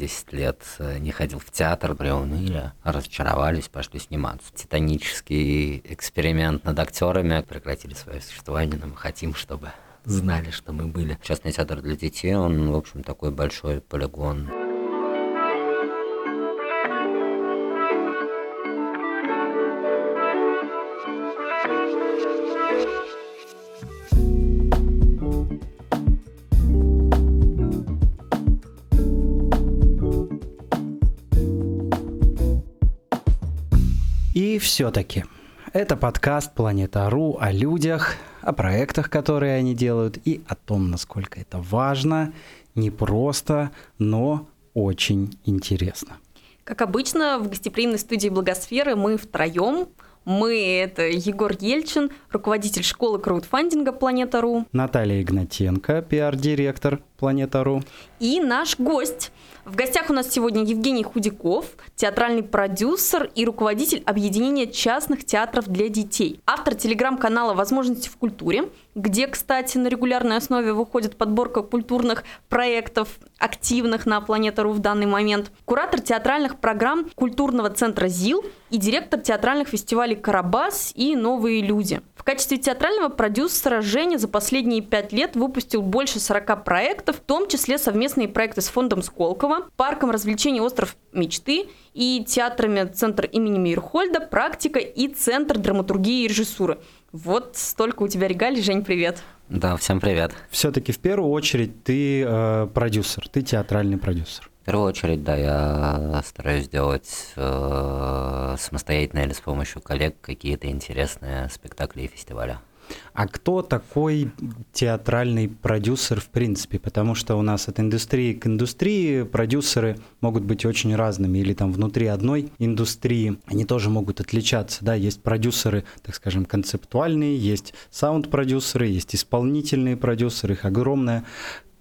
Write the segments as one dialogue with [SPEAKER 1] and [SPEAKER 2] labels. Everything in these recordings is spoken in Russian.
[SPEAKER 1] 10 лет э, не ходил в театр, приуныли, разочаровались, пошли сниматься. Титанический эксперимент над актерами прекратили свое существование, но мы хотим, чтобы знали, что мы были. Частный театр для детей, он, в общем, такой большой полигон.
[SPEAKER 2] Все-таки это подкаст Планета.ру о людях, о проектах, которые они делают, и о том, насколько это важно, не просто, но очень интересно.
[SPEAKER 3] Как обычно, в гостеприимной студии Благосферы мы втроем. Мы — это Егор Ельчин, руководитель школы краудфандинга «Планета.ру».
[SPEAKER 2] Наталья Игнатенко, пиар-директор «Планета.ру».
[SPEAKER 3] И наш гость — в гостях у нас сегодня Евгений Худяков, театральный продюсер и руководитель объединения частных театров для детей. Автор телеграм-канала «Возможности в культуре», где, кстати, на регулярной основе выходит подборка культурных проектов, активных на Планета.ру в данный момент. Куратор театральных программ культурного центра ЗИЛ и директор театральных фестивалей «Карабас» и «Новые люди». В качестве театрального продюсера Женя за последние пять лет выпустил больше 40 проектов, в том числе совместные проекты с фондом Сколково, парком развлечений «Остров мечты» и театрами Центр имени Мейерхольда, «Практика» и Центр драматургии и режиссуры. Вот столько у тебя регалий, Жень, привет.
[SPEAKER 1] Да, всем привет.
[SPEAKER 2] Все-таки в первую очередь ты э, продюсер, ты театральный продюсер.
[SPEAKER 1] В первую очередь, да, я стараюсь делать э, самостоятельно или с помощью коллег какие-то интересные спектакли и фестиваля.
[SPEAKER 2] А кто такой театральный продюсер в принципе? Потому что у нас от индустрии к индустрии продюсеры могут быть очень разными. Или там внутри одной индустрии они тоже могут отличаться. Да, есть продюсеры, так скажем, концептуальные, есть саунд-продюсеры, есть исполнительные продюсеры, их огромное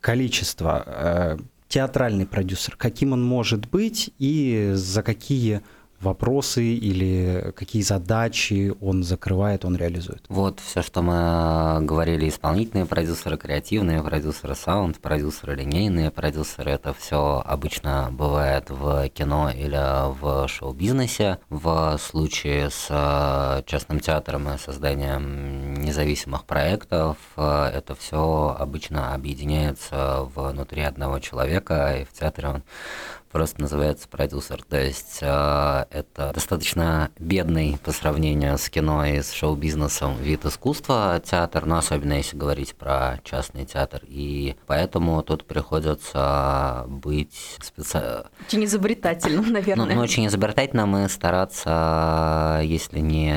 [SPEAKER 2] количество. Э, театральный продюсер, каким он может быть и за какие вопросы или какие задачи он закрывает, он реализует?
[SPEAKER 1] Вот все, что мы говорили, исполнительные продюсеры, креативные продюсеры, саунд, продюсеры, линейные продюсеры, это все обычно бывает в кино или в шоу-бизнесе. В случае с э, частным театром и созданием независимых проектов э, это все обычно объединяется внутри одного человека, и в театре он просто называется продюсер. То есть э, это достаточно бедный по сравнению с кино и с шоу-бизнесом вид искусства театр, но особенно если говорить про частный театр. И поэтому тут приходится быть специ...
[SPEAKER 3] Очень изобретательным, наверное.
[SPEAKER 1] Ну, ну, очень изобретательным и стараться, если не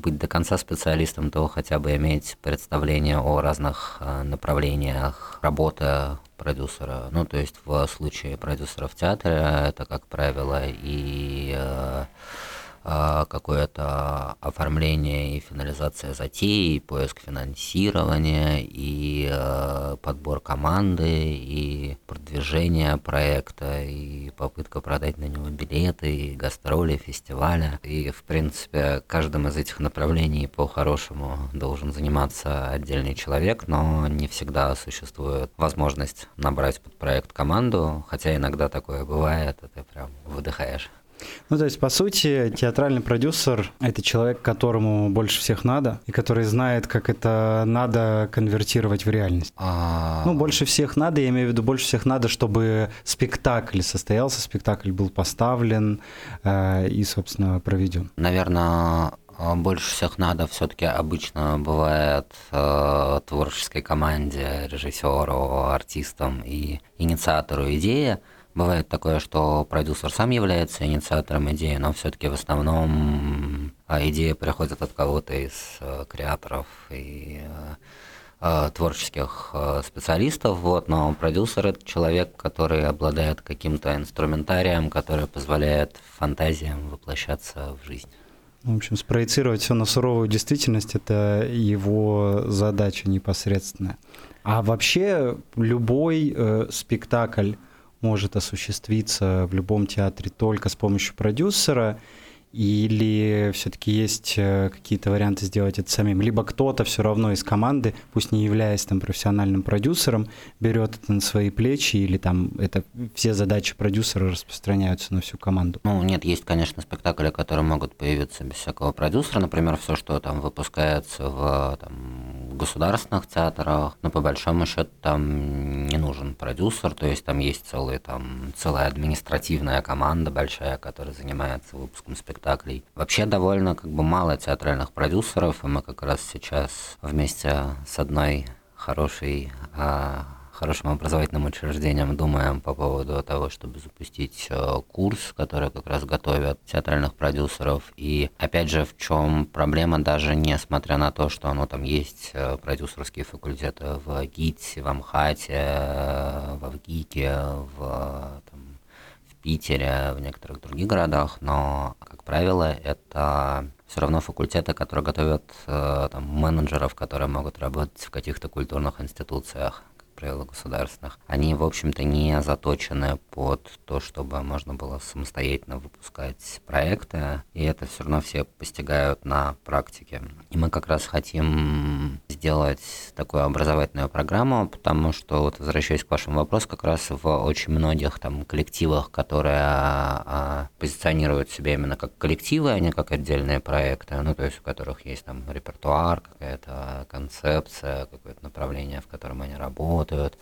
[SPEAKER 1] быть до конца специалистом, то хотя бы иметь представление о разных э, направлениях работы продюсера. Ну, то есть в случае продюсера в театре это, как правило, и э, какое-то оформление и финализация затеи, и поиск финансирования, и э, подбор команды, и продвижение проекта, и попытка продать на него билеты, и гастроли, фестиваля. И, в принципе, каждым из этих направлений по-хорошему должен заниматься отдельный человек, но не всегда существует возможность набрать под проект команду, хотя иногда такое бывает, ты прям выдыхаешь.
[SPEAKER 2] Ну, то есть, по сути, театральный продюсер — это человек, которому больше всех надо, и который знает, как это надо конвертировать в реальность. А... Ну, больше всех надо, я имею в виду, больше всех надо, чтобы спектакль состоялся, спектакль был поставлен э, и, собственно, проведен.
[SPEAKER 1] Наверное, больше всех надо все-таки обычно бывает э, творческой команде, режиссеру, артистам и инициатору идеи. Бывает такое, что продюсер сам является инициатором идеи, но все-таки в основном а идея приходит от кого-то из э, креаторов и э, э, творческих специалистов, вот, но продюсер это человек, который обладает каким-то инструментарием, который позволяет фантазиям воплощаться в жизнь.
[SPEAKER 2] В общем, спроецировать все на суровую действительность это его задача непосредственная. А вообще любой э, спектакль может осуществиться в любом театре только с помощью продюсера, или все-таки есть э, какие-то варианты сделать это самим? Либо кто-то все равно из команды, пусть не являясь там профессиональным продюсером, берет это на свои плечи, или там это все задачи продюсера распространяются на всю команду?
[SPEAKER 1] Ну, нет, есть, конечно, спектакли, которые могут появиться без всякого продюсера. Например, все, что там выпускается в там, государственных театрах, но по большому счету там не нужен продюсер, то есть там есть целый, там, целая административная команда большая, которая занимается выпуском спектаклей спектаклей. Вообще довольно как бы мало театральных продюсеров, и мы как раз сейчас вместе с одной хорошей а, хорошим образовательным учреждением думаем по поводу того, чтобы запустить э, курс, который как раз готовят театральных продюсеров. И опять же, в чем проблема, даже несмотря на то, что ну, там есть э, продюсерские факультеты в ГИТе, в Амхате, э, в ВГИКе, в там, Питере, в некоторых других городах, но, как правило, это все равно факультеты, которые готовят э, там, менеджеров, которые могут работать в каких-то культурных институциях правила государственных, они, в общем-то, не заточены под то, чтобы можно было самостоятельно выпускать проекты, и это все равно все постигают на практике. И мы как раз хотим сделать такую образовательную программу, потому что, вот возвращаясь к вашему вопросу, как раз в очень многих там коллективах, которые а, позиционируют себя именно как коллективы, а не как отдельные проекты, ну, то есть у которых есть там репертуар, какая-то концепция, какое-то направление, в котором они работают, работают,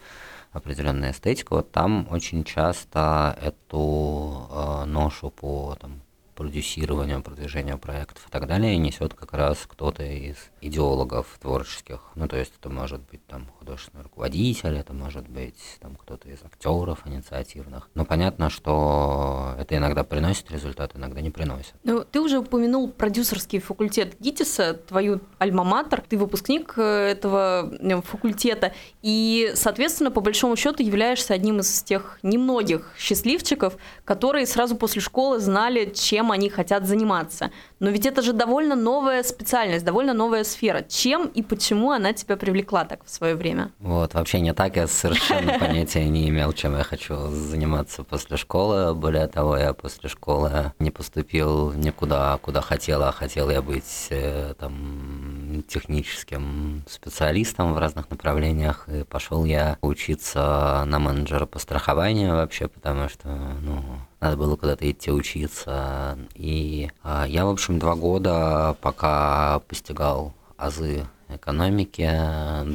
[SPEAKER 1] определенная эстетика, вот там очень часто эту э, ношу по там, продюсированию, продвижению проектов и так далее несет как раз кто-то из идеологов творческих. Ну, то есть это может быть там художественный руководитель, это может быть там кто-то из актеров инициативных. Но понятно, что это иногда приносит результат, иногда не приносит.
[SPEAKER 3] Ну, ты уже упомянул продюсерский факультет ГИТИСа, твою альма-матер. Ты выпускник э, этого э, факультета. И, соответственно, по большому счету являешься одним из тех немногих счастливчиков, которые сразу после школы знали, чем они хотят заниматься. Но ведь это же довольно новая специальность, довольно новая сфера. Чем и почему она тебя привлекла так в свое время?
[SPEAKER 1] Вот, вообще не так. Я совершенно понятия не имел, чем я хочу заниматься после школы. Более того, я после школы не поступил никуда, куда хотел, а хотел я быть э, там техническим специалистом в разных направлениях. И пошел я учиться на менеджера по страхованию вообще, потому что, ну, надо было куда-то идти учиться. И а, я, в общем, два года, пока постигал азы экономики,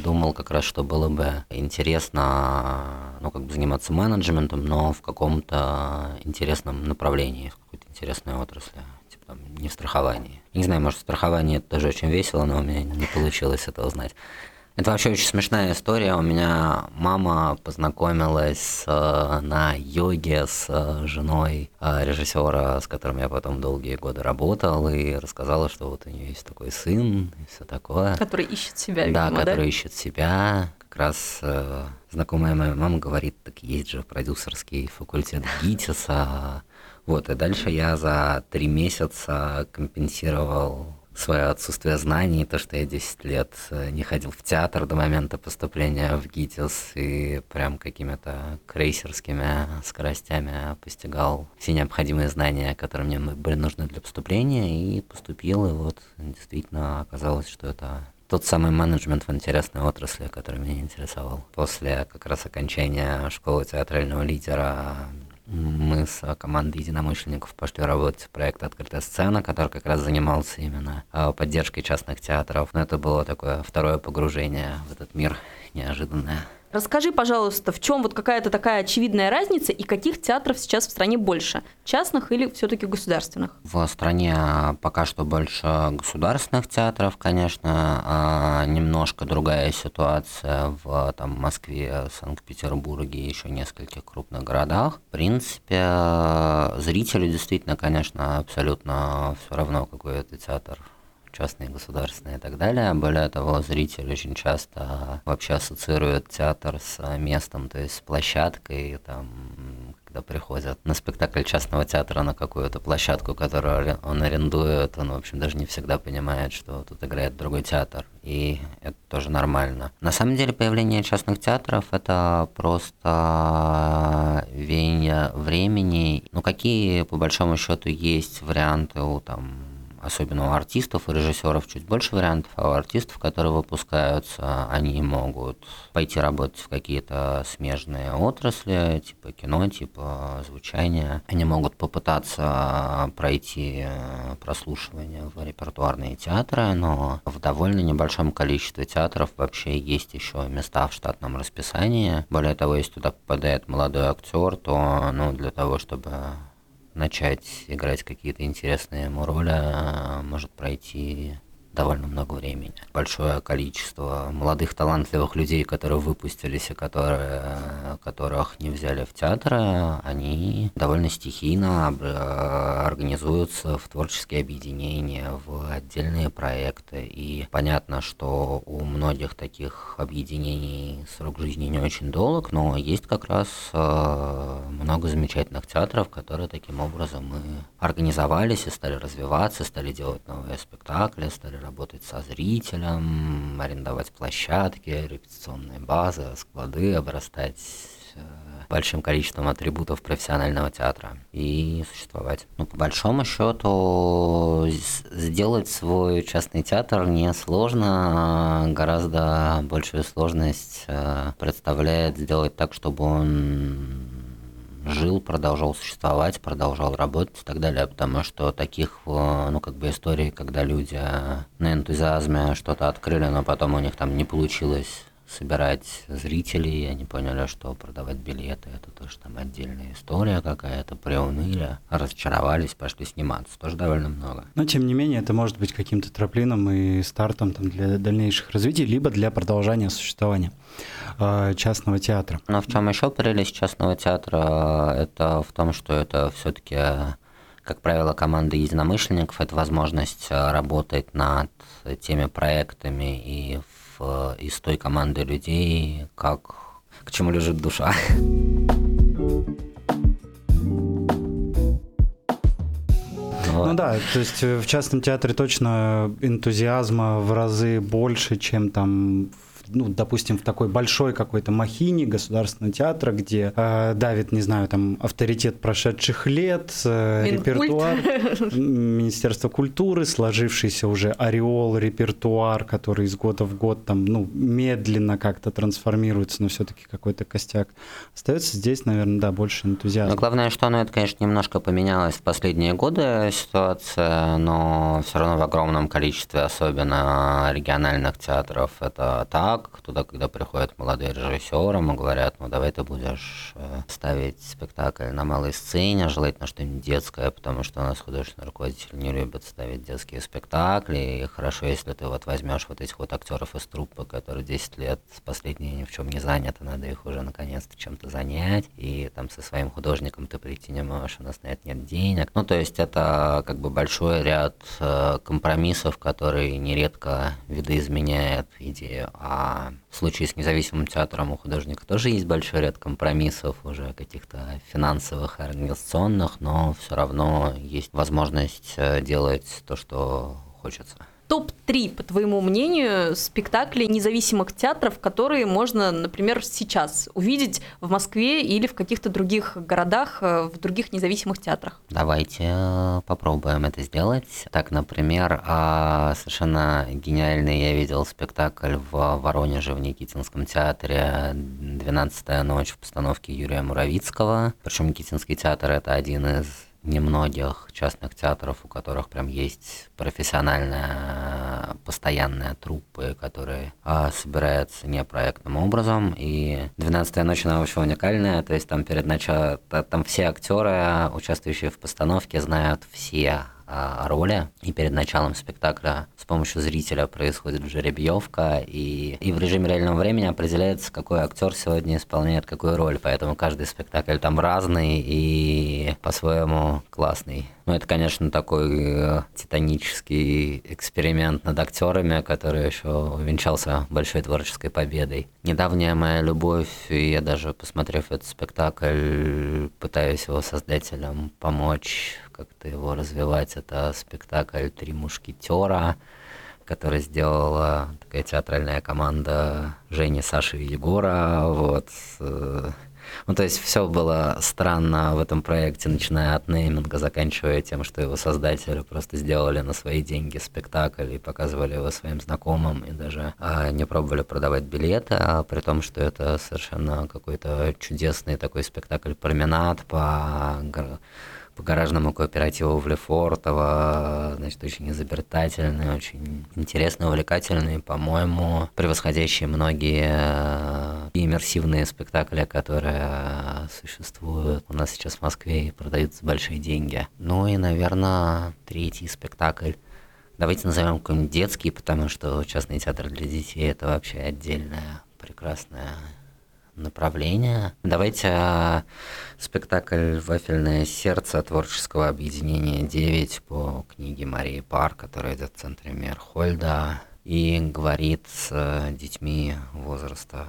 [SPEAKER 1] думал как раз, что было бы интересно, ну, как бы заниматься менеджментом, но в каком-то интересном направлении, в какой-то интересной отрасли, типа там, не в страховании. Не знаю, может, в страховании это тоже очень весело, но у меня не получилось этого знать. Это вообще очень смешная история. У меня мама познакомилась э, на йоге с э, женой э, режиссера, с которым я потом долгие годы работал, и рассказала, что вот у нее есть такой сын и все такое.
[SPEAKER 3] Который ищет себя,
[SPEAKER 1] видимо,
[SPEAKER 3] Да,
[SPEAKER 1] который да? ищет себя. Как раз э, знакомая моя мама говорит, так есть же продюсерский факультет ГИТИСа. Вот, и дальше я за три месяца компенсировал свое отсутствие знаний, то, что я 10 лет э, не ходил в театр до момента поступления в ГИТИС и прям какими-то крейсерскими скоростями постигал все необходимые знания, которые мне были нужны для поступления, и поступил, и вот действительно оказалось, что это тот самый менеджмент в интересной отрасли, который меня интересовал. После как раз окончания школы театрального лидера мы с командой единомышленников пошли работать в проект «Открытая сцена», который как раз занимался именно а, поддержкой частных театров. Но это было такое второе погружение в этот мир неожиданное.
[SPEAKER 3] Расскажи, пожалуйста, в чем вот какая-то такая очевидная разница и каких театров сейчас в стране больше? Частных или все-таки государственных?
[SPEAKER 1] В стране пока что больше государственных театров, конечно, а немножко другая ситуация в там, Москве, Санкт-Петербурге и еще нескольких крупных городах. В принципе, зрителю действительно, конечно, абсолютно все равно, какой это театр частные, государственные и так далее. Более того, зритель очень часто вообще ассоциирует театр с местом, то есть с площадкой, там, когда приходят на спектакль частного театра на какую-то площадку, которую он арендует, он, в общем, даже не всегда понимает, что тут играет другой театр. И это тоже нормально. На самом деле появление частных театров – это просто веяние времени. Ну, какие, по большому счету, есть варианты у там особенно у артистов и режиссеров чуть больше вариантов, а у артистов, которые выпускаются, они могут пойти работать в какие-то смежные отрасли, типа кино, типа звучания. Они могут попытаться пройти прослушивание в репертуарные театры, но в довольно небольшом количестве театров вообще есть еще места в штатном расписании. Более того, если туда попадает молодой актер, то ну, для того, чтобы начать играть какие-то интересные ему роли, а, может пройти довольно много времени. Большое количество молодых талантливых людей, которые выпустились и которые, которых не взяли в театры, они довольно стихийно организуются в творческие объединения, в отдельные проекты. И понятно, что у многих таких объединений срок жизни не очень долг, но есть как раз э, много замечательных театров, которые таким образом и организовались и стали развиваться, стали делать новые спектакли, стали работать со зрителем, арендовать площадки, репетиционные базы, склады, обрастать э, большим количеством атрибутов профессионального театра и существовать. Ну, по большому счету, сделать свой частный театр несложно, гораздо большую сложность э, представляет сделать так, чтобы он жил, продолжал существовать, продолжал работать и так далее, потому что таких, э, ну, как бы историй, когда люди на энтузиазме что-то открыли, но потом у них там не получилось собирать зрителей, они поняли, что продавать билеты это тоже там отдельная история какая-то, приуныли, разочаровались, пошли сниматься, тоже довольно много.
[SPEAKER 2] Но тем не менее это может быть каким-то троплином и стартом там, для дальнейших развитий, либо для продолжения существования э, частного театра.
[SPEAKER 1] Но в чем еще прелесть частного театра, это в том, что это все-таки как правило, команда единомышленников – это возможность работать над теми проектами и в, из той команды людей, как к чему лежит душа.
[SPEAKER 2] Ну да, то есть в частном театре точно энтузиазма в разы больше, чем там ну, допустим, в такой большой какой-то махине государственного театра, где э, давит, не знаю, там авторитет прошедших лет, э, репертуар, Министерство культуры, сложившийся уже ореол, репертуар, который из года в год там, ну, медленно как-то трансформируется, но все-таки какой-то костяк остается. Здесь, наверное, да, больше энтузиазма.
[SPEAKER 1] Но главное, что оно, это, конечно, немножко поменялось в последние годы ситуация, но все равно в огромном количестве, особенно региональных театров, это так как туда, когда приходят молодые режиссеры, ему говорят, ну давай ты будешь э, ставить спектакль на малой сцене, желательно что-нибудь детское, потому что у нас художественный руководитель не любит ставить детские спектакли, и хорошо, если ты вот возьмешь вот этих вот актеров из труппы, которые 10 лет последние ни в чем не заняты, надо их уже наконец-то чем-то занять, и там со своим художником ты прийти не можешь, у нас на это нет денег. Ну, то есть это как бы большой ряд э, компромиссов, которые нередко видоизменяет идею а в случае с независимым театром у художника тоже есть большой ряд компромиссов, уже каких-то финансовых, организационных, но все равно есть возможность э, делать то, что хочется
[SPEAKER 3] топ-3, по твоему мнению, спектаклей независимых театров, которые можно, например, сейчас увидеть в Москве или в каких-то других городах, э, в других независимых театрах?
[SPEAKER 1] Давайте э, попробуем это сделать. Так, например, а, совершенно гениальный я видел спектакль в Воронеже в Никитинском театре «12 ночь» в постановке Юрия Муравицкого. Причем Никитинский театр – это один из немногих частных театров, у которых прям есть профессиональная постоянная труппы, которые а, собираются непроектным образом. И «12 ночь» она вообще уникальная, то есть там перед началом, там все актеры, участвующие в постановке, знают все роли, и перед началом спектакля с помощью зрителя происходит жеребьевка, и, и в режиме реального времени определяется, какой актер сегодня исполняет какую роль, поэтому каждый спектакль там разный и по-своему классный. Ну, это, конечно, такой э, титанический эксперимент над актерами, который еще увенчался большой творческой победой. Недавняя моя любовь, и я даже, посмотрев этот спектакль, пытаюсь его создателям помочь как-то его развивать. Это спектакль «Три мушкетера», который сделала такая театральная команда Жени, Саши и Егора. Вот. Э, ну, то есть все было странно в этом проекте, начиная от нейминга, заканчивая тем, что его создатели просто сделали на свои деньги спектакль и показывали его своим знакомым, и даже а, не пробовали продавать билеты, а при том, что это совершенно какой-то чудесный такой спектакль-променад по по гаражному кооперативу в Лефортово, значит, очень изобретательный, очень интересный, увлекательный, по-моему, превосходящие многие э, иммерсивные спектакли, которые существуют у нас сейчас в Москве и продаются большие деньги. Ну и, наверное, третий спектакль Давайте назовем какой-нибудь детский, потому что частный театр для детей это вообще отдельная прекрасная направления. Давайте а, спектакль «Вафельное сердце» творческого объединения 9 по книге Марии Пар, которая идет в центре Мерхольда и говорит с э, детьми возраста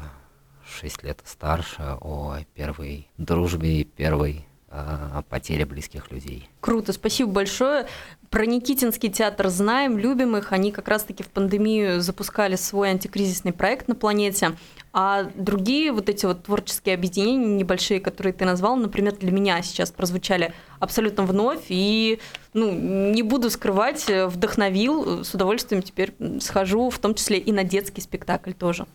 [SPEAKER 1] 6 лет и старше о первой дружбе и первой о потере близких людей.
[SPEAKER 3] Круто, спасибо большое. Про Никитинский театр знаем, любим их. Они как раз-таки в пандемию запускали свой антикризисный проект на планете. А другие вот эти вот творческие объединения небольшие, которые ты назвал, например, для меня сейчас прозвучали абсолютно вновь. И, ну, не буду скрывать, вдохновил. С удовольствием теперь схожу, в том числе и на детский спектакль тоже.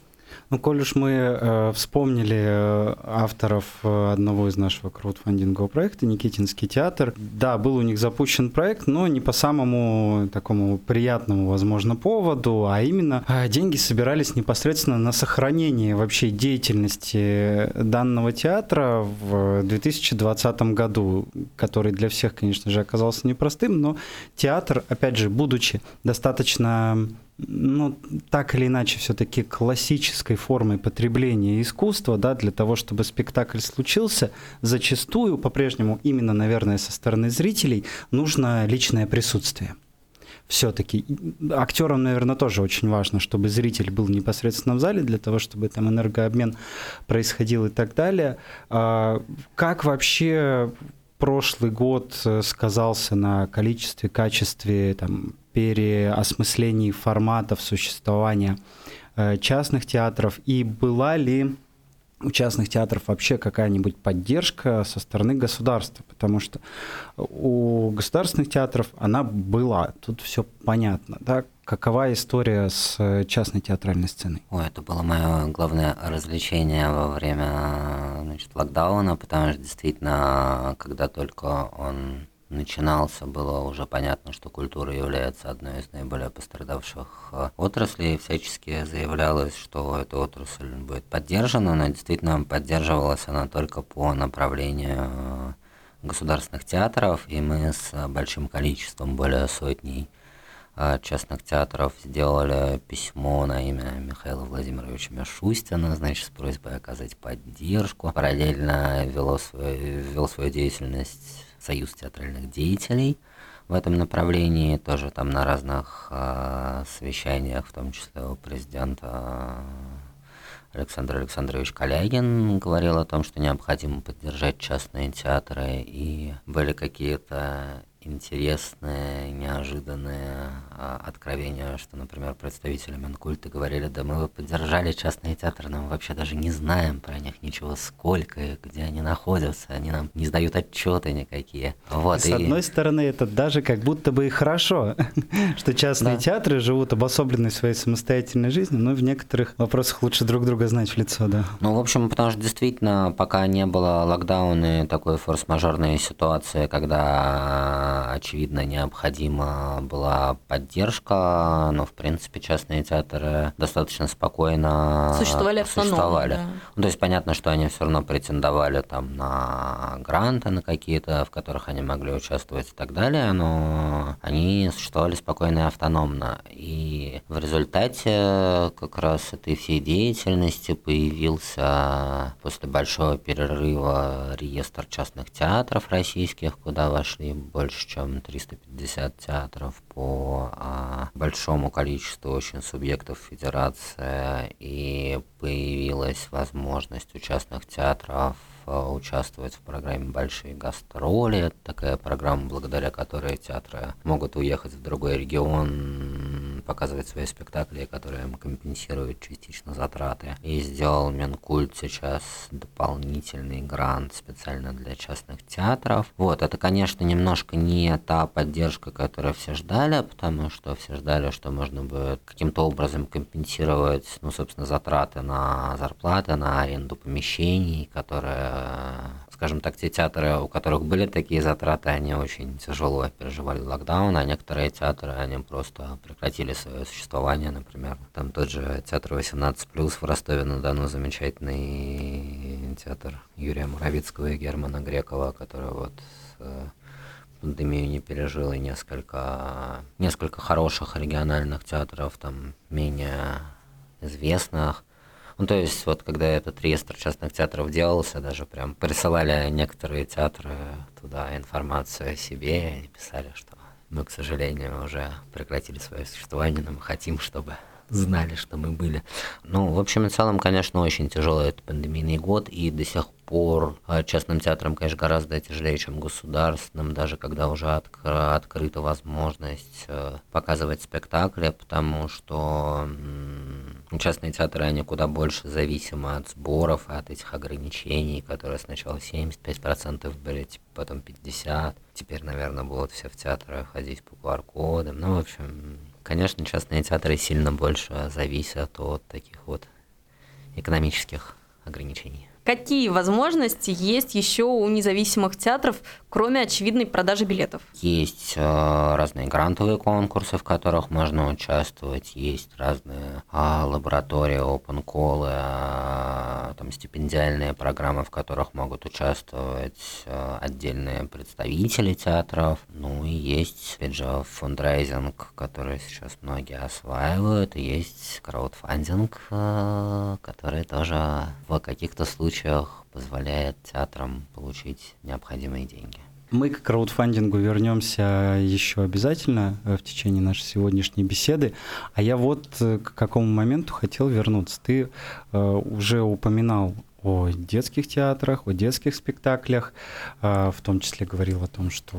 [SPEAKER 2] Ну, коль уж мы э, вспомнили э, авторов э, одного из нашего краудфандингового проекта, Никитинский театр, да, был у них запущен проект, но не по самому такому приятному, возможно, поводу, а именно э, деньги собирались непосредственно на сохранение вообще деятельности данного театра в 2020 году, который для всех, конечно же, оказался непростым, но театр, опять же, будучи достаточно ну, так или иначе, все-таки классической формой потребления искусства, да, для того, чтобы спектакль случился, зачастую, по-прежнему, именно, наверное, со стороны зрителей, нужно личное присутствие. Все-таки актерам, наверное, тоже очень важно, чтобы зритель был непосредственно в зале для того, чтобы там энергообмен происходил и так далее. А, как вообще прошлый год сказался на количестве, качестве там, переосмыслении форматов существования э, частных театров. И была ли у частных театров вообще какая-нибудь поддержка со стороны государства, потому что у государственных театров она была, тут все понятно, да, какова история с частной театральной сценой?
[SPEAKER 1] Ой, это было мое главное развлечение во время значит, локдауна, потому что действительно, когда только он начинался, было уже понятно, что культура является одной из наиболее пострадавших э, отраслей. Всячески заявлялось, что эта отрасль будет поддержана, но действительно поддерживалась она только по направлению э, государственных театров, и мы с большим количеством, более сотней э, частных театров сделали письмо на имя Михаила Владимировича Мишустина, значит, с просьбой оказать поддержку. Параллельно вело свою, вел свою деятельность союз театральных деятелей в этом направлении, тоже там на разных э, совещаниях, в том числе у президента Александр Александрович Калягин говорил о том, что необходимо поддержать частные театры, и были какие-то интересные, неожиданные а, откровения, что, например, представители Минкульта говорили, да мы поддержали частные театры, но мы вообще даже не знаем про них ничего, сколько и где они находятся, они нам не сдают отчеты никакие.
[SPEAKER 2] Вот, С и... одной стороны, это даже как будто бы и хорошо, что частные да. театры живут обособленной своей самостоятельной жизнью, но в некоторых вопросах лучше друг друга знать в лицо, да.
[SPEAKER 1] Ну, в общем, потому что действительно, пока не было локдауна и такой форс-мажорной ситуации, когда очевидно, необходима была поддержка, но, в принципе, частные театры достаточно спокойно
[SPEAKER 3] существовали. Существовали. Да.
[SPEAKER 1] Ну, то есть понятно, что они все равно претендовали там на гранты на какие-то, в которых они могли участвовать и так далее, но они существовали спокойно и автономно. И в результате как раз этой всей деятельности появился после большого перерыва реестр частных театров российских, куда вошли больше, чем 350 театров по а, большому количеству очень субъектов федерации, и появилась возможность у частных театров участвовать в программе «Большие гастроли». Это такая программа, благодаря которой театры могут уехать в другой регион, показывать свои спектакли, которые им компенсируют частично затраты. И сделал Минкульт сейчас дополнительный грант специально для частных театров. Вот, это, конечно, немножко не та поддержка, которую все ждали, потому что все ждали, что можно будет каким-то образом компенсировать, ну, собственно, затраты на зарплаты, на аренду помещений, которые скажем так, те театры, у которых были такие затраты, они очень тяжело переживали локдаун, а некоторые театры, они просто прекратили свое существование, например. Там тот же театр 18+, в Ростове-на-Дону, замечательный театр Юрия Муравицкого и Германа Грекова, который вот э, пандемию не пережил, и несколько, несколько хороших региональных театров, там менее известных, ну, то есть, вот когда этот реестр частных театров делался, даже прям присылали некоторые театры туда информацию о себе и писали, что мы, к сожалению, уже прекратили свое существование, но мы хотим, чтобы знали, что мы были. Ну, в общем и целом, конечно, очень тяжелый этот пандемийный год, и до сих пор а, частным театрам, конечно, гораздо тяжелее, чем государственным, даже когда уже откр- открыта возможность э, показывать спектакли, потому что частные театры, они куда больше зависимы от сборов от этих ограничений, которые сначала 75% были, потом 50%. Теперь, наверное, будут все в театры ходить по QR-кодам. Ну, в общем, конечно, частные театры сильно больше зависят от таких вот экономических ограничений.
[SPEAKER 3] Какие возможности есть еще у независимых театров, кроме очевидной продажи билетов?
[SPEAKER 1] Есть э, разные грантовые конкурсы, в которых можно участвовать, есть разные э, лаборатории, open call, э, там стипендиальные программы, в которых могут участвовать э, отдельные представители театров. Ну и есть, опять же, фундрайзинг, который сейчас многие осваивают, и есть краудфандинг, э, который тоже в каких-то случаях позволяет театрам получить необходимые деньги.
[SPEAKER 2] Мы к краудфандингу вернемся еще обязательно э, в течение нашей сегодняшней беседы. А я вот э, к какому моменту хотел вернуться. Ты э, уже упоминал о детских театрах, о детских спектаклях, в том числе говорил о том, что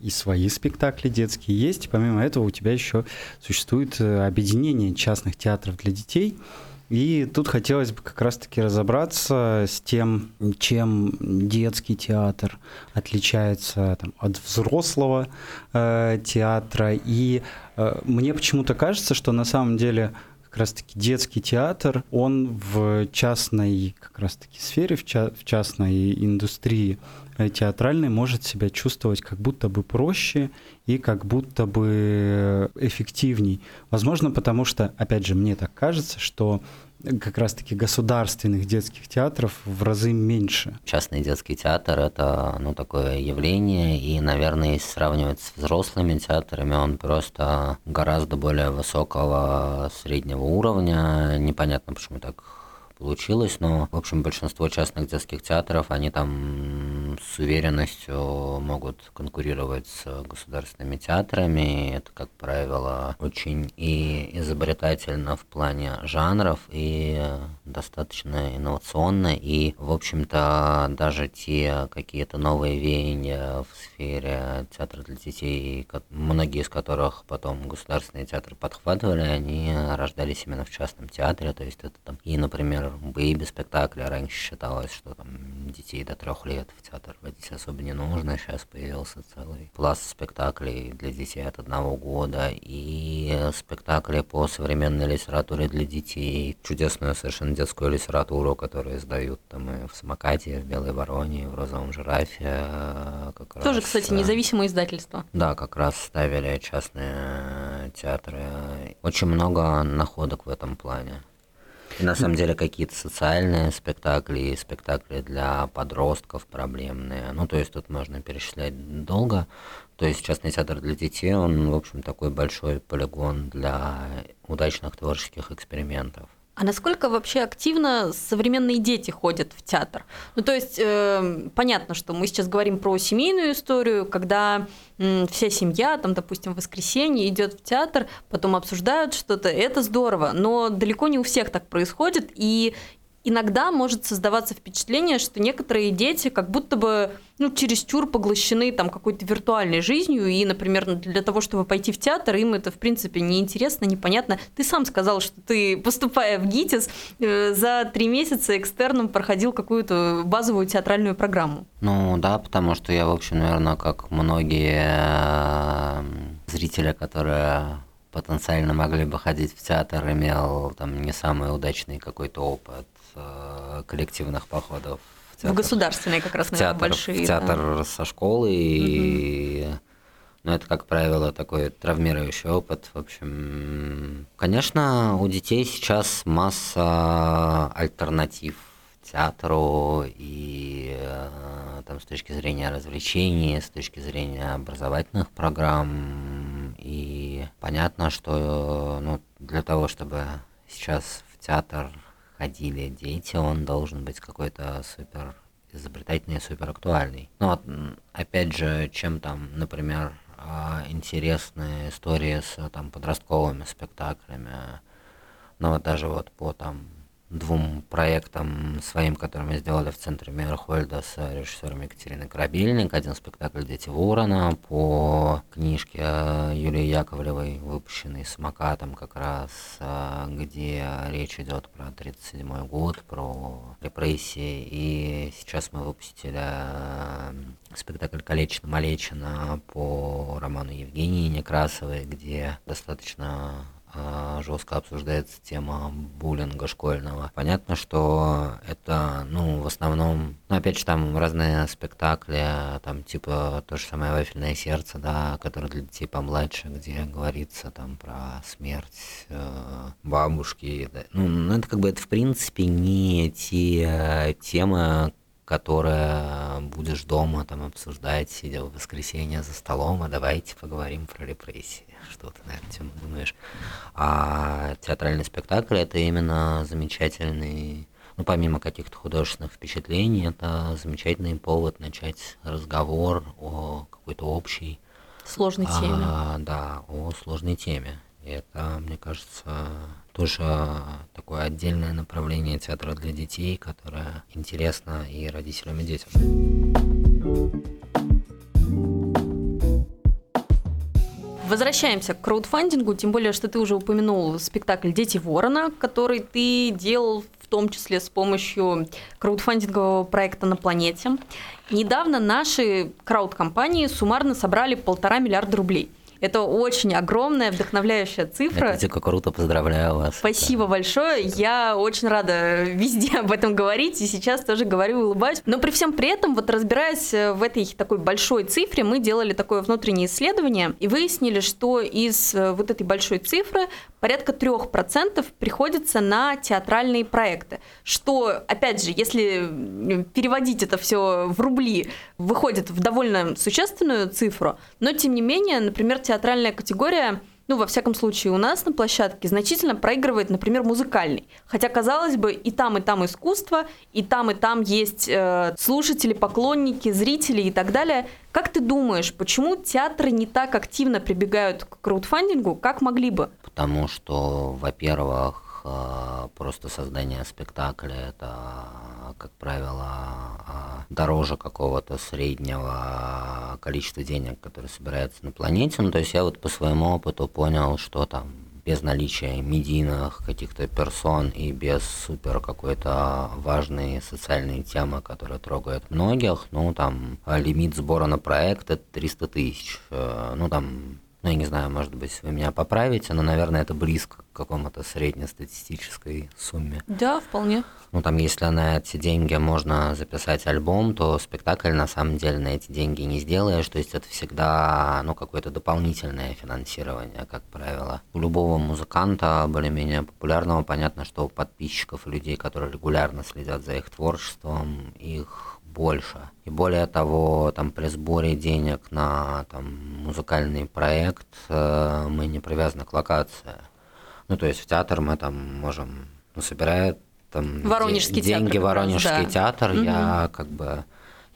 [SPEAKER 2] и свои спектакли детские есть. Помимо этого у тебя еще существует объединение частных театров для детей – и тут хотелось бы как раз-таки разобраться с тем, чем детский театр отличается там, от взрослого э, театра. И э, мне почему-то кажется, что на самом деле как раз-таки детский театр, он в частной как раз-таки сфере, в, ча- в частной индустрии э, театральной может себя чувствовать как будто бы проще и как будто бы эффективней. Возможно, потому что, опять же, мне так кажется, что как раз-таки государственных детских театров в разы меньше.
[SPEAKER 1] Частный детский театр – это ну, такое явление, и, наверное, если сравнивать с взрослыми театрами, он просто гораздо более высокого среднего уровня. Непонятно, почему так получилось, но, в общем, большинство частных детских театров, они там с уверенностью могут конкурировать с государственными театрами. Это, как правило, очень и изобретательно в плане жанров, и достаточно инновационно, и, в общем-то, даже те какие-то новые веяния в сфере театра для детей, многие из которых потом государственные театры подхватывали, они рождались именно в частном театре, то есть это там и, например, театр бэйби-спектакля. Раньше считалось, что там детей до трех лет в театр водить особо не нужно. Сейчас появился целый пласт спектаклей для детей от одного года и спектакли по современной литературе для детей. Чудесную совершенно детскую литературу, которую издают там и в «Самокате», в «Белой вороне», в «Розовом жирафе».
[SPEAKER 3] Э, как Тоже, раз, кстати, независимое издательство.
[SPEAKER 1] Да, как раз ставили частные театры. Очень много находок в этом плане. И на самом деле какие-то социальные спектакли, спектакли для подростков проблемные. Ну, то есть тут можно перечислять долго. То есть частный театр для детей, он, в общем, такой большой полигон для удачных творческих экспериментов.
[SPEAKER 3] А насколько вообще активно современные дети ходят в театр? Ну, то есть, э, понятно, что мы сейчас говорим про семейную историю, когда э, вся семья, там, допустим, в воскресенье идет в театр, потом обсуждают что-то, это здорово, но далеко не у всех так происходит, и иногда может создаваться впечатление, что некоторые дети как будто бы ну, чересчур поглощены там какой-то виртуальной жизнью, и, например, для того, чтобы пойти в театр, им это, в принципе, неинтересно, непонятно. Ты сам сказал, что ты, поступая в ГИТИС, э, за три месяца экстерном проходил какую-то базовую театральную программу.
[SPEAKER 1] Ну да, потому что я, в общем, наверное, как многие э, зрители, которые потенциально могли бы ходить в театр, имел там не самый удачный какой-то опыт коллективных походов
[SPEAKER 3] в, театр, в государственные как раз в
[SPEAKER 1] театр,
[SPEAKER 3] большие.
[SPEAKER 1] В театр да. со школы и угу. Ну, это, как правило, такой травмирующий опыт. В общем, конечно, у детей сейчас масса альтернатив театру и э, там с точки зрения развлечений, с точки зрения образовательных программ. И понятно, что ну, для того, чтобы сейчас в театр ходили дети, он должен быть какой-то супер изобретательный, супер актуальный. Ну вот, опять же, чем там, например, а, интересные истории с там подростковыми спектаклями. Ну вот даже вот по там двум проектам своим, которые мы сделали в центре Мейерхольда с режиссером Екатериной Корабельник. Один спектакль «Дети Ворона» по книжке Юлии Яковлевой, выпущенной самокатом как раз, а, где речь идет про 1937 год, про репрессии. И сейчас мы выпустили а, спектакль «Калечина-малечина» по роману Евгении Некрасовой, где достаточно жестко обсуждается тема буллинга школьного. Понятно, что это, ну, в основном, ну, опять же, там разные спектакли, там, типа, то же самое «Вафельное сердце», да, которое для детей помладше, где говорится там про смерть э, бабушки. Да. Ну, ну, это как бы, это, в принципе, не те темы, которые будешь дома там обсуждать, сидя в воскресенье за столом, а давайте поговорим про репрессии что ты на эту тему думаешь. А театральный спектакль это именно замечательный, ну помимо каких-то художественных впечатлений, это замечательный повод начать разговор о какой-то общей
[SPEAKER 3] сложной а, теме.
[SPEAKER 1] А, да, о сложной теме. И это, мне кажется, тоже такое отдельное направление театра для детей, которое интересно и родителям, и детям.
[SPEAKER 3] Возвращаемся к краудфандингу, тем более, что ты уже упомянул спектакль «Дети ворона», который ты делал в том числе с помощью краудфандингового проекта «На планете». Недавно наши крауд-компании суммарно собрали полтора миллиарда рублей – это очень огромная, вдохновляющая цифра.
[SPEAKER 1] Это дико круто, поздравляю вас.
[SPEAKER 3] Спасибо да. большое. Я очень рада везде об этом говорить, и сейчас тоже говорю и улыбаюсь. Но при всем при этом, вот разбираясь в этой такой большой цифре, мы делали такое внутреннее исследование и выяснили, что из э, вот этой большой цифры порядка 3% приходится на театральные проекты, что, опять же, если переводить это все в рубли, выходит в довольно существенную цифру, но тем не менее, например, театральная категория ну, во всяком случае, у нас на площадке значительно проигрывает, например, музыкальный. Хотя, казалось бы, и там, и там искусство, и там, и там есть э, слушатели, поклонники, зрители и так далее. Как ты думаешь, почему театры не так активно прибегают к краудфандингу, как могли бы?
[SPEAKER 1] Потому что, во-первых, э, просто создание спектакля это, как правило, дороже какого-то среднего количества денег, которые собираются на планете. Ну, то есть я вот по своему опыту понял, что там без наличия медийных каких-то персон и без супер какой-то важной социальной темы, которая трогает многих, ну, там, лимит сбора на проект – это 300 тысяч. Э, ну, там, ну, я не знаю, может быть, вы меня поправите, но, наверное, это близко к какому-то среднестатистической сумме.
[SPEAKER 3] Да, вполне.
[SPEAKER 1] Ну, там, если на эти деньги можно записать альбом, то спектакль, на самом деле, на эти деньги не сделаешь, то есть это всегда, ну, какое-то дополнительное финансирование, как правило. У любого музыканта, более-менее популярного, понятно, что у подписчиков людей, которые регулярно следят за их творчеством, их больше. И более того, там при сборе денег на там, музыкальный проект э, мы не привязаны к локации. Ну, то есть в театр мы там можем, ну, собирает там
[SPEAKER 3] Воронежский
[SPEAKER 1] де- деньги
[SPEAKER 3] театр
[SPEAKER 1] Воронежский
[SPEAKER 3] да.
[SPEAKER 1] театр,
[SPEAKER 3] Угу.
[SPEAKER 1] я как бы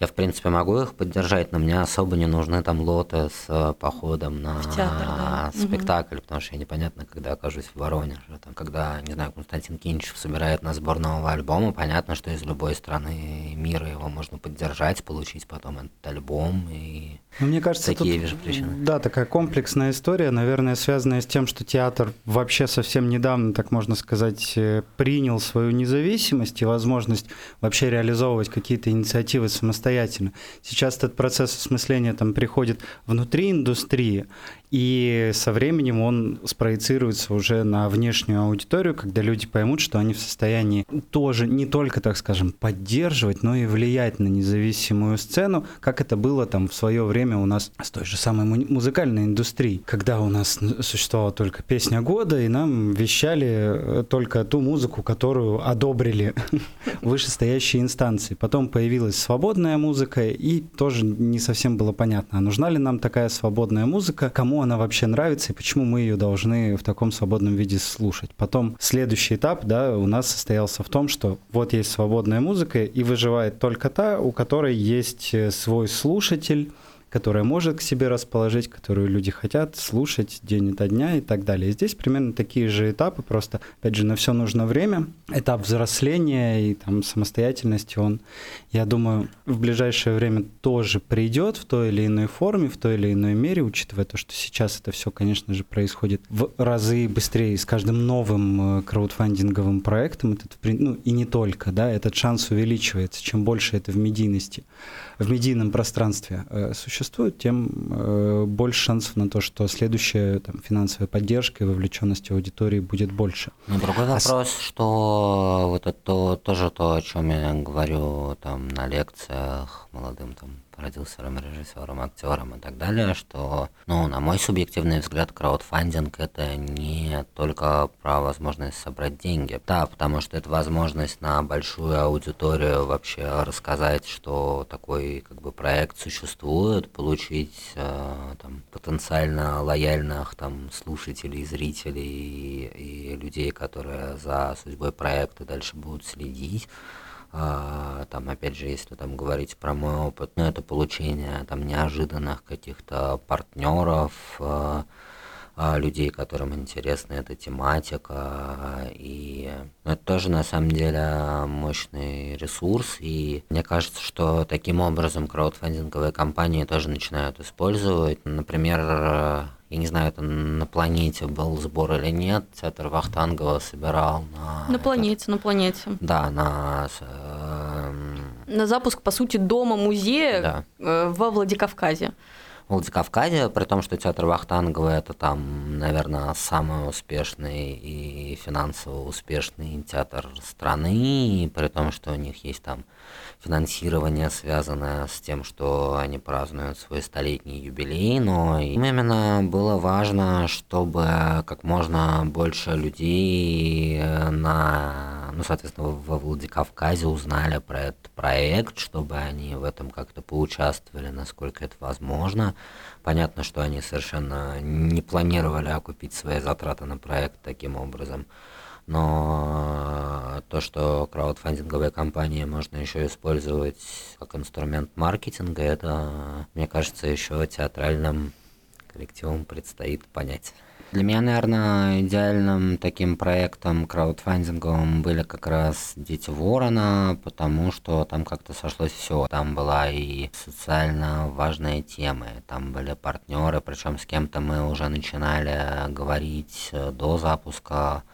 [SPEAKER 1] я, в принципе, могу их поддержать, но мне особо не нужны там лоты с э, походом на
[SPEAKER 3] В театр, да.
[SPEAKER 1] Спектакль, потому что я непонятно, когда окажусь в Воронеже. Там, когда, не знаю, Константин Кинчев собирает на сбор нового альбома, понятно, что из любой страны мира его можно поддержать, получить потом этот альбом и
[SPEAKER 2] Ну, Мне кажется,
[SPEAKER 1] такие
[SPEAKER 2] тут,
[SPEAKER 1] же причины.
[SPEAKER 2] да, такая комплексная история, наверное, связанная с тем, что театр вообще совсем недавно, так можно сказать, э, принял свою независимость и возможность вообще реализовывать какие-то инициативы самостоятельно. Сейчас этот процесс осмысления там приходит внутри индустрии, и со временем он спроецируется уже на внешнюю аудиторию, когда люди поймут, что они в состоянии тоже не только, так скажем, поддерживать, но и влиять на независимую сцену, как это было там в свое время у нас с той же самой му- музыкальной индустрией, когда у нас существовала только песня года, и нам вещали э, только ту музыку, которую одобрили вышестоящие инстанции. Потом появилась свободная музыка, и тоже не совсем было понятно, а нужна ли нам такая свободная музыка, кому она вообще нравится, и почему мы ее должны в таком свободном виде слушать. Потом следующий этап, да, у нас состоялся в том, что вот есть свободная музыка, и выживает только та, у которой есть э, свой слушатель, которая может к себе расположить, которую люди хотят слушать день ото дня и так далее. Здесь примерно такие же этапы, просто, опять же, на все нужно время. Этап взросления и там самостоятельности, он, я думаю, в ближайшее время тоже придет в той или иной форме, в той или иной мере, учитывая то, что сейчас это все, конечно же, происходит в разы быстрее. С каждым новым э, краудфандинговым проектом, этот, ну и не только, да, этот шанс увеличивается. Чем больше это в медийности, в медийном пространстве э, существует, тем э, больше шансов на то, что следующая там, финансовая поддержка и вовлеченность аудитории будет больше.
[SPEAKER 1] Ну, другой
[SPEAKER 2] А
[SPEAKER 1] вопрос, что вот это то- тоже то, о чем я говорю там на лекциях молодым там продюсерам, режиссерам, актерам и так далее, что, ну, на мой субъективный взгляд, краудфандинг это не только про возможность собрать деньги. Да, потому что это возможность на большую аудиторию вообще рассказать, что такой как бы проект существует, получить э, там потенциально лояльных там слушателей, зрителей и, и людей, которые за судьбой проекта дальше будут следить. А, там, опять же, если там говорить про мой опыт, ну, это получение там неожиданных каких-то партнеров, а, людей, которым интересна эта тематика, и ну, это тоже на самом деле мощный ресурс, и мне кажется, что таким образом краудфандинговые компании тоже начинают использовать. Например, я не знаю, это на планете был сбор или нет, театр Вахтангова собирал на...
[SPEAKER 3] На планете, на планете.
[SPEAKER 1] Да, на... эм,
[SPEAKER 3] На запуск, по сути, дома-музея
[SPEAKER 1] Да.
[SPEAKER 3] э, во Владикавказе.
[SPEAKER 1] Владикавказе, при том, что театр Вахтангова это там, наверное, самый успешный и финансово успешный театр страны, и при том, что у них есть там финансирование, связанное с тем, что они празднуют свой столетний юбилей, но им именно было важно, чтобы как можно больше людей э, на, ну, соответственно, во Владикавказе узнали про этот проект, чтобы они в этом как-то поучаствовали, насколько это возможно. Понятно, что они совершенно не планировали окупить свои затраты на проект таким образом. Но то, что краудфандинговые компании можно еще использовать как инструмент маркетинга, это, мне кажется, еще театральным коллективам предстоит понять. Для меня, наверное, идеальным таким проектом краудфандинговым были как раз «Дети Ворона», потому что там как-то сошлось все. Там была и социально важная тема, там были партнеры, причем с кем-то мы уже начинали говорить до запуска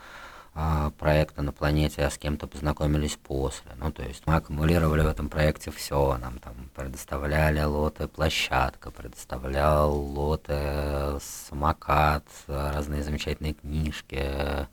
[SPEAKER 1] а, проекта на планете, а с кем-то познакомились после. Ну, то есть мы аккумулировали в этом проекте все. Нам там предоставляли лоты площадка, предоставлял лоты самокат, разные замечательные книжки,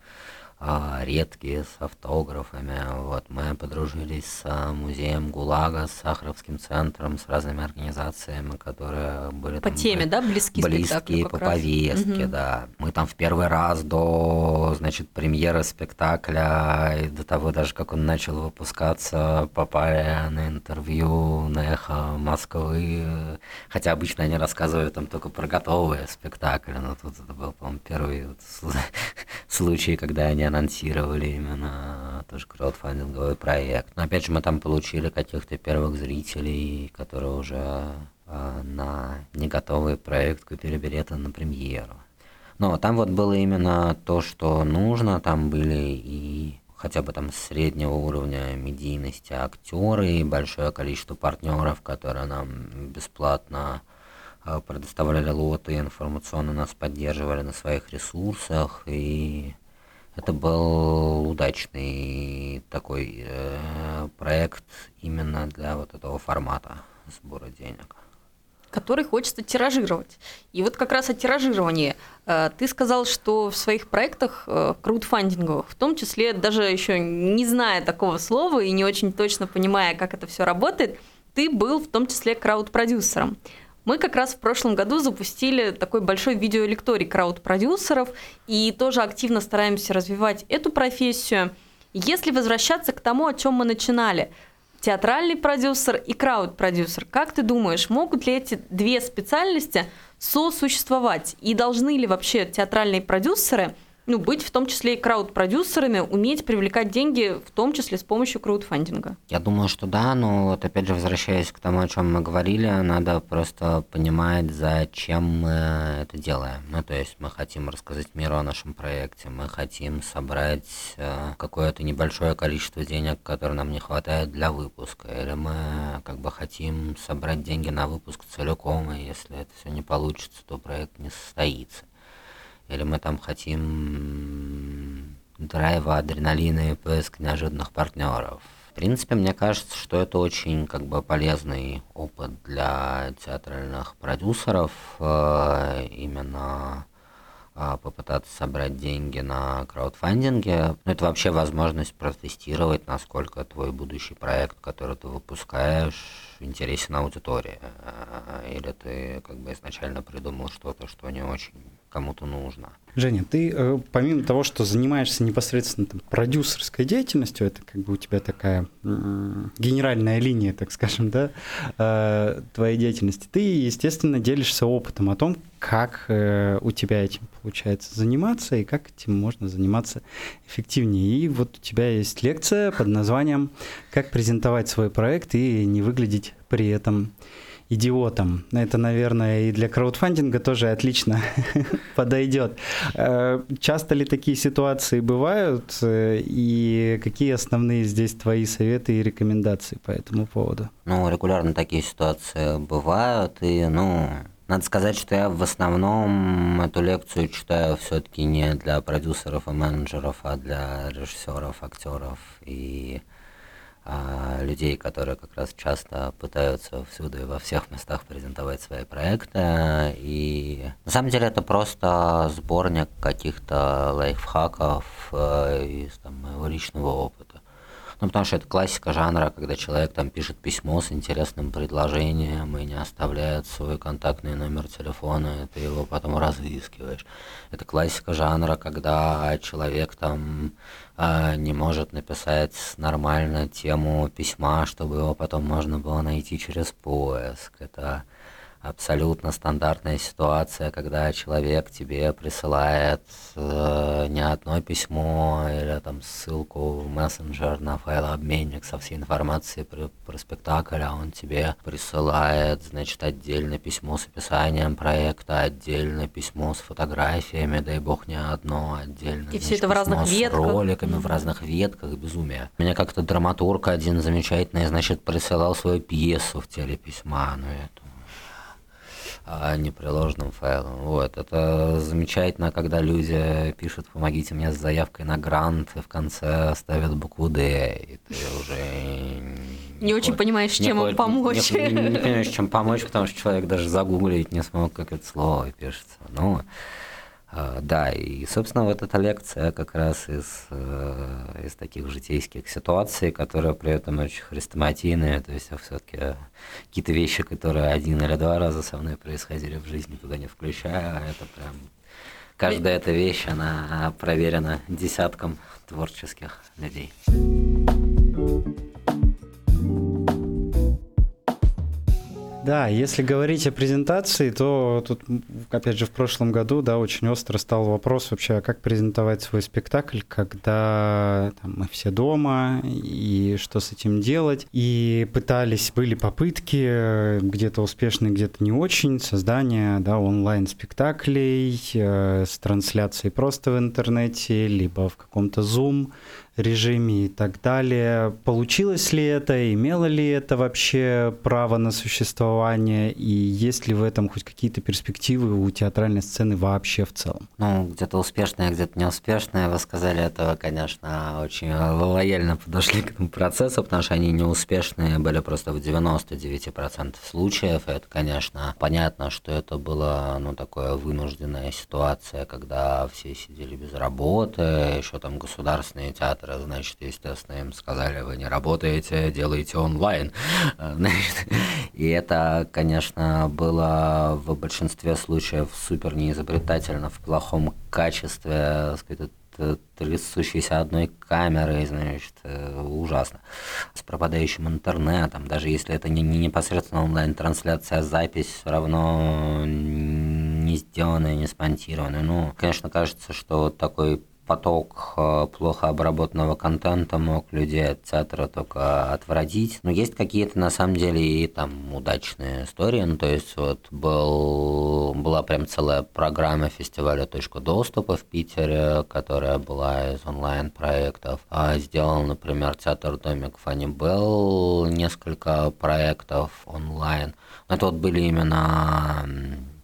[SPEAKER 1] а, редкие с автографами. Вот. Мы подружились с музеем ГУЛАГа, с Сахаровским центром, с разными организациями, которые были
[SPEAKER 3] по
[SPEAKER 1] там,
[SPEAKER 3] теме, да, близки
[SPEAKER 1] близкие по повестке, угу. да. Там в первый раз до, значит, премьеры спектакля и до того даже, как он начал выпускаться, попали на интервью на эхо Москвы. Хотя обычно они рассказывают там только про готовые спектакли, но тут это был, по-моему, первый вот случай, когда они анонсировали именно тоже краудфандинговый проект. Но опять же, мы там получили каких-то первых зрителей, которые уже э, на не готовый проект купили билеты на премьеру. Но там вот было именно то, что нужно, там были и хотя бы там среднего уровня медийности актеры, и большое количество партнеров, которые нам бесплатно э, предоставляли лоты, информационно нас поддерживали на своих ресурсах, и это был удачный такой э, проект именно для вот этого формата сбора денег.
[SPEAKER 3] Который хочется тиражировать. И вот как раз о тиражировании. Э, ты сказал, что в своих проектах э, краудфандинговых, в том числе даже еще не зная такого слова и не очень точно понимая, как это все работает, ты был в том числе крауд-продюсером. Мы как раз в прошлом году запустили такой большой видеолекторий крауд-продюсеров и тоже активно стараемся развивать эту профессию. Если возвращаться к тому, о чем мы начинали, театральный продюсер и крауд-продюсер, как ты думаешь, могут ли эти две специальности сосуществовать? И должны ли вообще театральные продюсеры – ну, быть в том числе и крауд-продюсерами, уметь привлекать деньги, в том числе с помощью краудфандинга?
[SPEAKER 1] Я думаю, что да, но вот опять же, возвращаясь к тому, о чем мы говорили, надо просто понимать, зачем мы это делаем. Ну, то есть мы хотим рассказать миру о нашем проекте, мы хотим собрать э, какое-то небольшое количество денег, которое нам не хватает для выпуска, или мы как бы хотим собрать деньги на выпуск целиком, и если это все не получится, то проект не состоится или мы там хотим драйва, адреналина и поиск неожиданных партнеров. В принципе, мне кажется, что это очень как бы полезный опыт для театральных продюсеров, э, именно э, попытаться собрать деньги на краудфандинге. Ну, это вообще возможность протестировать, насколько твой будущий проект, который ты выпускаешь, интересен аудитории. Э, или ты как бы изначально придумал что-то, что не очень кому-то нужно.
[SPEAKER 2] Женя, ты э, помимо того, что занимаешься непосредственно там, продюсерской деятельностью, это как бы у тебя такая генеральная линия, так скажем, да, э, твоей деятельности, ты, естественно, делишься опытом о том, как э, у тебя этим получается заниматься и как этим можно заниматься эффективнее. И вот у тебя есть лекция под названием «Как презентовать свой проект и не выглядеть при этом идиотом. Это, наверное, и для краудфандинга тоже отлично подойдет. Э, часто ли такие ситуации бывают? Э, и какие основные здесь твои советы и рекомендации по этому поводу?
[SPEAKER 1] Ну, регулярно такие ситуации бывают. И, ну, надо сказать, что я в основном эту лекцию читаю все-таки не для продюсеров и менеджеров, а для режиссеров, актеров и а, людей, которые как раз часто пытаются всюду и во всех местах презентовать свои проекты. И на самом деле это просто сборник каких-то лайфхаков э, из там, моего личного опыта. Ну, потому что это классика жанра, когда человек там пишет письмо с интересным предложением и не оставляет свой контактный номер телефона, и ты его потом разыскиваешь. Это классика жанра, когда человек там э, не может написать нормально тему письма, чтобы его потом можно было найти через поиск. Это абсолютно стандартная ситуация, когда человек тебе присылает э, не одно письмо или там ссылку в мессенджер на файлообменник со всей информацией про, про спектакль, а он тебе присылает, значит, отдельное письмо с описанием проекта, отдельное письмо с фотографиями, дай бог не одно, отдельно.
[SPEAKER 3] И все это в разных ветках.
[SPEAKER 1] С роликами в разных ветках, безумие. Меня как-то драматург один замечательный, значит, присылал свою пьесу в теле письма, ну это а непреложным файлом. Вот. Это замечательно, когда люди пишут «помогите мне с заявкой на грант» и в конце ставят букву «Д», и ты уже...
[SPEAKER 3] Не, не очень понимаешь, чем им помочь.
[SPEAKER 1] Не, не, не понимаешь, чем помочь, потому что человек даже загуглить не смог, как это слово пишется. Ну, а, да, и, собственно, вот эта лекция как раз из, э, из таких житейских ситуаций, которые при этом очень хрестоматийные, то есть все-таки какие-то вещи, которые один или два раза со мной происходили в жизни, туда не включая, а это прям... Каждая эта вещь, она проверена десятком творческих людей.
[SPEAKER 2] Да, если говорить о презентации, то тут, опять же, в прошлом году, да, очень остро стал вопрос вообще, а как презентовать свой спектакль, когда там, мы все дома, и что с этим делать. И пытались, были попытки, где-то успешные, где-то не очень, создания, да, онлайн-спектаклей э, с трансляцией просто в интернете, либо в каком-то Zoom режиме и так далее. Получилось ли это, имело ли это вообще право на существование, и есть ли в этом хоть какие-то перспективы у театральной сцены вообще в целом?
[SPEAKER 1] Ну, где-то успешные, где-то неуспешные. Вы сказали этого, конечно, очень лояльно подошли к этому процессу, потому что они неуспешные были просто в 99% случаев. И это, конечно, понятно, что это была, ну, такая вынужденная ситуация, когда все сидели без работы, еще там государственные театры оператора, значит, естественно, им сказали, вы не работаете, делаете онлайн. И это, конечно, было в большинстве случаев супер неизобретательно, в плохом качестве, сказать, трясущейся одной камерой, значит, э, ужасно. С пропадающим интернетом, даже если это не, не непосредственно онлайн-трансляция, запись все равно не сделанная, не смонтированная. Ну, конечно, кажется, что такой поток э, плохо обработанного контента мог людей от театра только отвратить. Но есть какие-то, на самом деле, и там удачные истории. Ну, то есть вот был, была прям целая программа фестиваля «Точка доступа» в Питере, которая была из онлайн-проектов. А сделал, например, театр «Домик Фанни Белл» несколько проектов онлайн. Но это вот были именно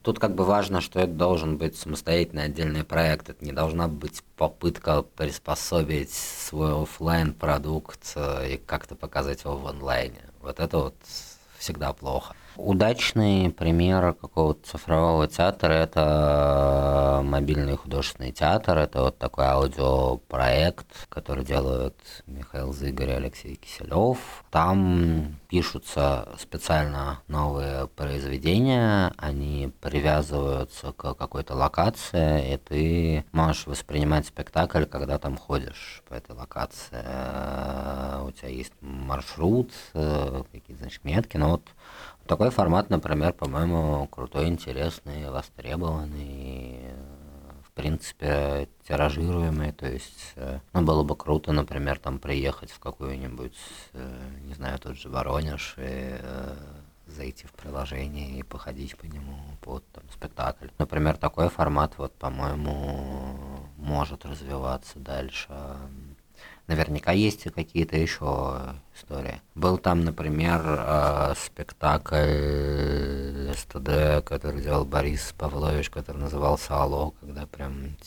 [SPEAKER 1] Тут как бы важно, что это должен быть самостоятельный отдельный проект. Это не должна быть попытка приспособить свой офлайн продукт э, и как-то показать его в онлайне. Вот это вот всегда плохо. Удачный пример какого-то цифрового театра – это мобильный художественный театр. Это вот такой аудиопроект, который делают Михаил Зыгорь и Алексей Киселев. Там пишутся специально новые произведения, они привязываются к какой-то локации, и ты можешь воспринимать спектакль, когда там ходишь по этой локации. У тебя есть маршрут, э, какие-то, значит, метки, но вот такой формат, например, по-моему, крутой, интересный, востребованный, в принципе, тиражируемый. То есть, э, ну, было бы круто, например, там приехать в какую-нибудь, э, не знаю, тот же Воронеж и э, зайти в приложение и походить по нему под там, спектакль. Например, такой формат, вот, по-моему, может развиваться дальше. Наверняка есть какие-то еще истории. Был там, например, э, спектакль СТД, который делал Борис Павлович, который назывался «Алло», когда прям...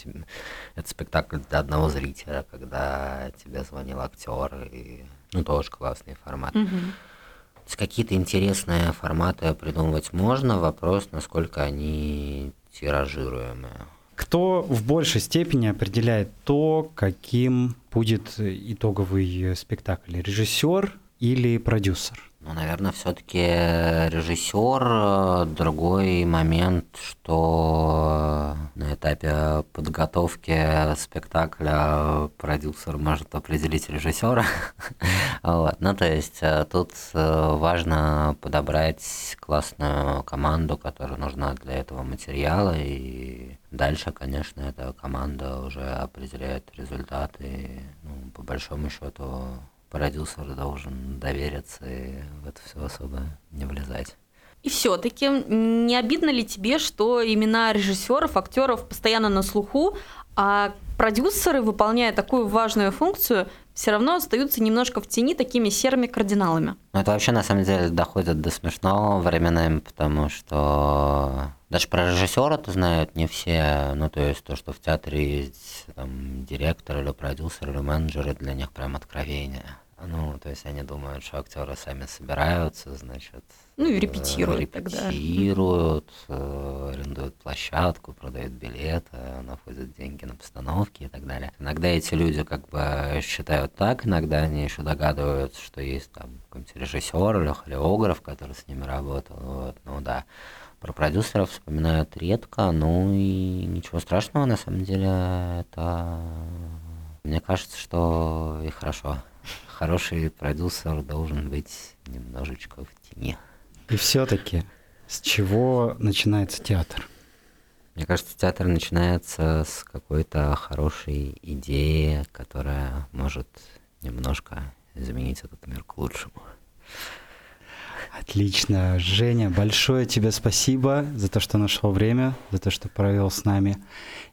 [SPEAKER 1] Это спектакль для одного зрителя, когда тебе звонил актер, и... ну, тоже классный формат. Mm-hmm. Какие-то интересные форматы придумывать можно, вопрос, насколько они тиражируемые.
[SPEAKER 2] Кто в большей степени определяет то, каким будет итоговый спектакль? Режиссер или продюсер?
[SPEAKER 1] Ну, наверное, все-таки режиссер. Другой момент, что на этапе подготовки спектакля продюсер может определить режиссера. вот. Ну, то есть э, тут э, важно подобрать классную команду, которая нужна для этого материала. И дальше, конечно, эта команда уже определяет результаты. Ну, по большому счету продюсер должен довериться и в это все особо не влезать.
[SPEAKER 3] И все-таки не обидно ли тебе, что имена режиссеров, актеров постоянно на слуху, а продюсеры, выполняя такую важную функцию, все равно остаются немножко в тени такими серыми кардиналами?
[SPEAKER 1] Ну, это вообще на самом деле доходит до смешного временами, потому что даже про режиссера это знают не все. Ну, то есть то, что в театре есть там, директор или продюсер или менеджер, для них прям откровение. Ну, то есть они думают, что актеры сами собираются, значит...
[SPEAKER 3] Ну и репетируют,
[SPEAKER 1] репетируют тогда. арендуют площадку, продают билеты, находят деньги на постановки и так далее. Иногда эти люди как бы считают так, иногда они еще догадываются, что есть там какой-нибудь режиссер или хореограф, который с ними работал. Вот, ну да. Про продюсеров вспоминают редко, ну и ничего страшного, на самом деле, это... Мне кажется, что и хорошо хороший продюсер должен быть немножечко в тени.
[SPEAKER 2] И все-таки с чего начинается театр?
[SPEAKER 1] Мне кажется, театр начинается с какой-то хорошей идеи, которая может немножко изменить этот мир к лучшему.
[SPEAKER 2] Отлично. Женя, большое тебе спасибо за то, что нашел время, за то, что провел с нами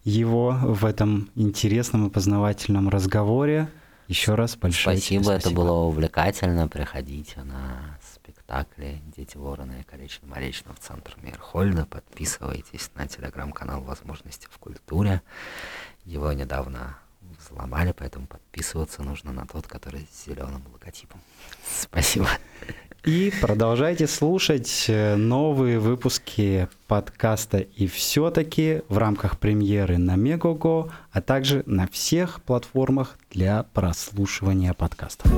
[SPEAKER 2] его в этом интересном и познавательном разговоре. Еще раз большое
[SPEAKER 1] спасибо,
[SPEAKER 2] тебе
[SPEAKER 1] спасибо, это было увлекательно. Приходите на спектакли «Дети ворона» и «Колечный Моречно» в центр Мирхольда. Подписывайтесь на телеграм-канал «Возможности в культуре». Его недавно взломали, поэтому подписываться нужно на тот, который с зеленым логотипом. Спасибо.
[SPEAKER 2] И продолжайте слушать э, новые выпуски подкаста «И все-таки» в рамках премьеры на Мегого, а также на всех платформах для прослушивания подкастов.